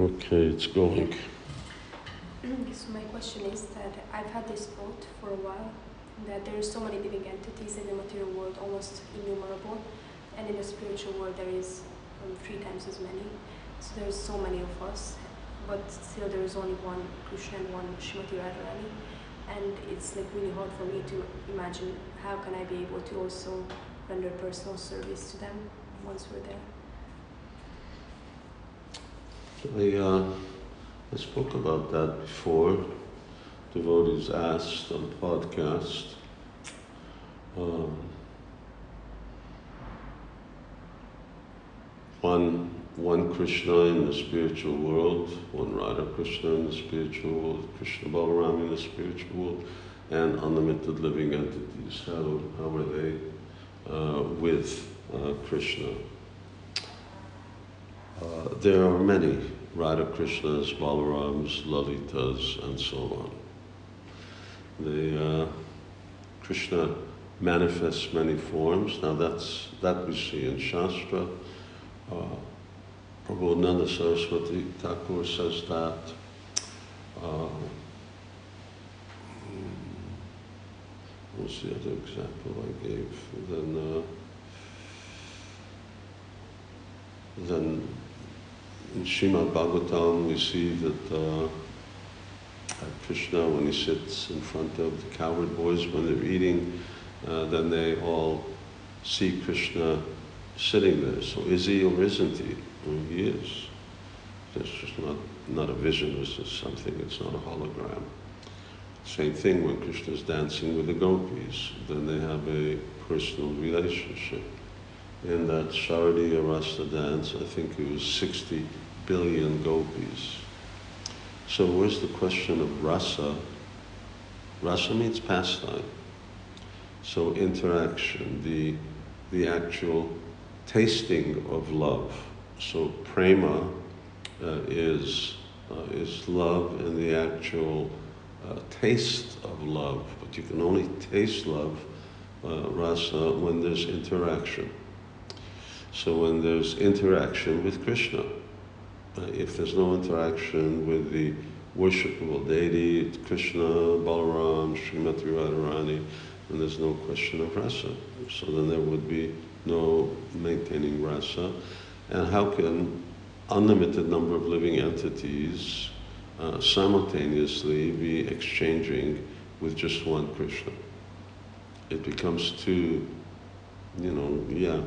Okay, it's going. So my question is that I've had this thought for a while that there are so many living entities in the material world, almost innumerable, and in the spiritual world there is um, three times as many. So there's so many of us, but still there is only one Krishna and one Srimati Radharani, and it's like really hard for me to imagine how can I be able to also render personal service to them once we're there. I, uh, I spoke about that before. Devotees asked on podcast. Um, one, one Krishna in the spiritual world, one Radha Krishna in the spiritual world, Krishna Balaram in the spiritual world, and unlimited living entities. How, how are they uh, with uh, Krishna? Uh, there are many Radha Krishnas, Balarams, Lalitas, and so on. The uh, Krishna manifests many forms. Now that's that we see in Shastra. Uh, Prabodhananda Saraswati Thakur says that. Uh, what's the other example I gave? Then, uh, then in Srimad Bhagavatam, we see that uh, Krishna, when he sits in front of the cowherd boys when they're eating, uh, then they all see Krishna sitting there. So is he or isn't he? Well, he is. It's just not, not a vision, it's just something, it's not a hologram. Same thing when Krishna's dancing with the gopis, then they have a personal relationship in that Sharadiya Rasa dance, I think it was 60 billion gopis. So where's the question of rasa? Rasa means pastime. So interaction, the, the actual tasting of love. So prema uh, is, uh, is love in the actual uh, taste of love, but you can only taste love, uh, rasa, when there's interaction. So when there's interaction with Krishna, if there's no interaction with the worshipable deity, Krishna, Balaram, Srimati Radharani, then there's no question of rasa. So then there would be no maintaining rasa. And how can unlimited number of living entities uh, simultaneously be exchanging with just one Krishna? It becomes too, you know, yeah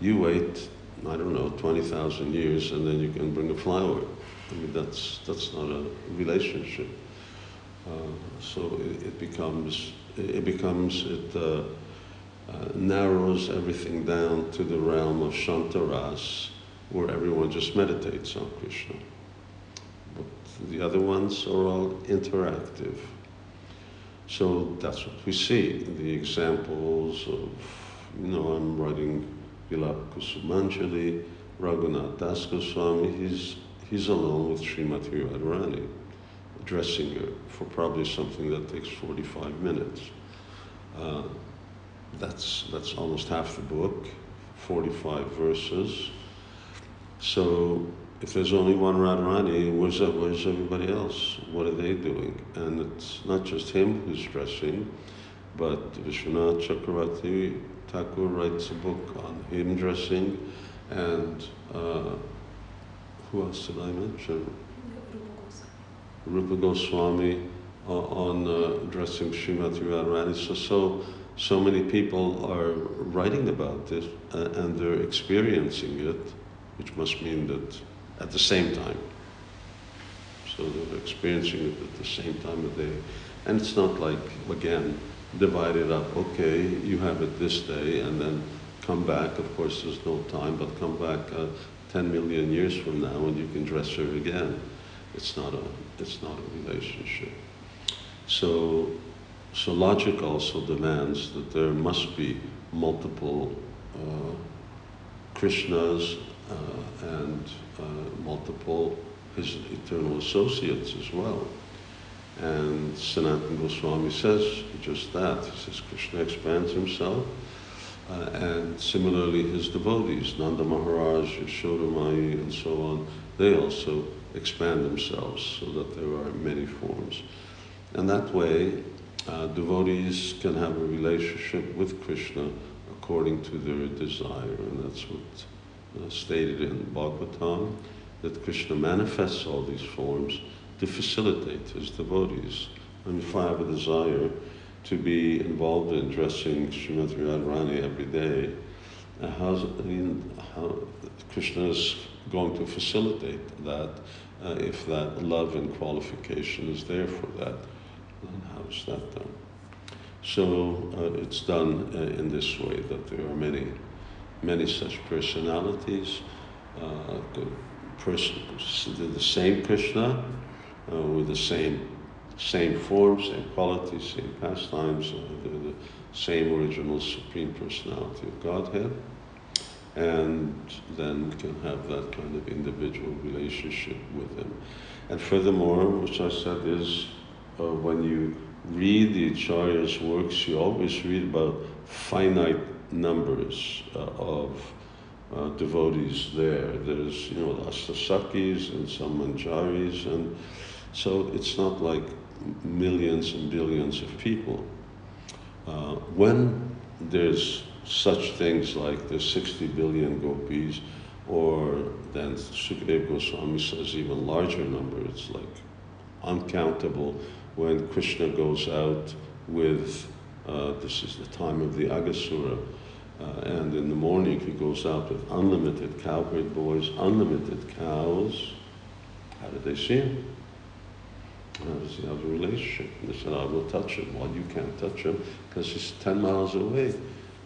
you wait, I don't know, 20,000 years and then you can bring a flower. I mean, that's, that's not a relationship. Uh, so it, it, becomes, it becomes, it uh, uh, narrows everything down to the realm of Shantaras, where everyone just meditates on Krishna. But the other ones are all interactive. So that's what we see, the examples of, you know, I'm writing Vilapa Kusumanjali, Raghunath Das Goswami, he's, he's alone with Srimati Radharani, addressing her for probably something that takes 45 minutes. Uh, that's, that's almost half the book, 45 verses. So if there's only one Radharani, where's, where's everybody else? What are they doing? And it's not just him who's dressing, but Vishwanath Chakravarti Thakur writes a book on hymn dressing, and uh, who else did I mention? Rupa Goswami uh, on uh, dressing Srimati Radharani. So, so, so many people are writing about this uh, and they're experiencing it, which must mean that at the same time. So they're experiencing it at the same time of day. And it's not like, again, divide it up. Okay, you have it this day, and then come back. Of course, there's no time, but come back uh, 10 million years from now, and you can dress her again. It's not a it's not a relationship. So, so logic also demands that there must be multiple uh, Krishnas uh, and uh, multiple his eternal associates as well. And Sanatana Goswami says just that. He says Krishna expands himself. Uh, and similarly his devotees, Nanda Maharaj, Yashoda Mai, and so on, they also expand themselves so that there are many forms. And that way, uh, devotees can have a relationship with Krishna according to their desire, and that's what uh, stated in Bhagavatam, that Krishna manifests all these forms to facilitate his devotees. And if I have a desire to be involved in dressing Srimati Radharani every day, uh, how's, I mean, how, Krishna is going to facilitate that uh, if that love and qualification is there for that. And how is that done? So uh, it's done uh, in this way that there are many, many such personalities. Uh, the, person, the same Krishna uh, with the same same form, same qualities, same pastimes, uh, the, the same original supreme personality of Godhead, and then we can have that kind of individual relationship with Him. And furthermore, which I said is uh, when you read the Acharya's works, you always read about finite numbers uh, of uh, devotees there. There's, you know, Ashtasakhis and some Manjaris, and so it's not like millions and billions of people. Uh, when there's such things like the 60 billion gopis, or then Sukadeva Goswami says even larger number, it's like uncountable when Krishna goes out with, uh, this is the time of the Aghasura, uh, and in the morning he goes out with unlimited cowherd boys, unlimited cows. How did they see him? Does he have a relationship? And they said, I will touch him. Well, you can't touch him because he's 10 miles away.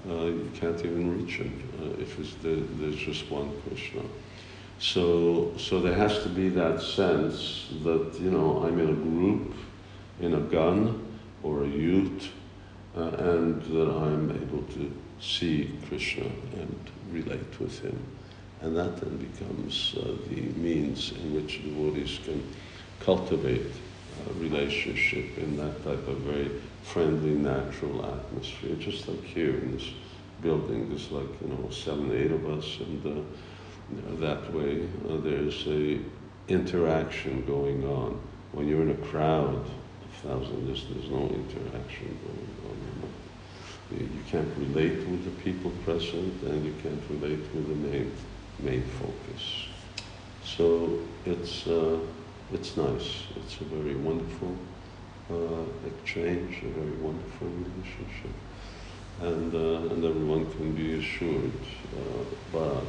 Uh, you can't even reach him uh, if the, there's just one Krishna. So, so there has to be that sense that, you know, I'm in a group, in a gun or a youth, uh, and that I'm able to see Krishna and relate with him. And that then becomes uh, the means in which devotees can cultivate relationship in that type of very friendly, natural atmosphere. Just like here in this building, there's like, you know, seven, eight of us, and uh, you know, that way uh, there's a interaction going on. When you're in a crowd, a thousand, there's, there's no interaction going on. You, you can't relate with the people present, and you can't relate with the main, main focus. So it's, uh, it's nice. It's a very wonderful uh, exchange, a very wonderful relationship. And, uh, and everyone can be assured, uh, but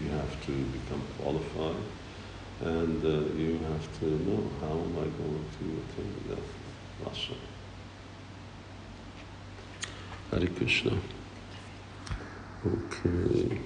you have to become qualified and uh, you have to know how am I going to attain that rasa. Hare Krishna. Okay.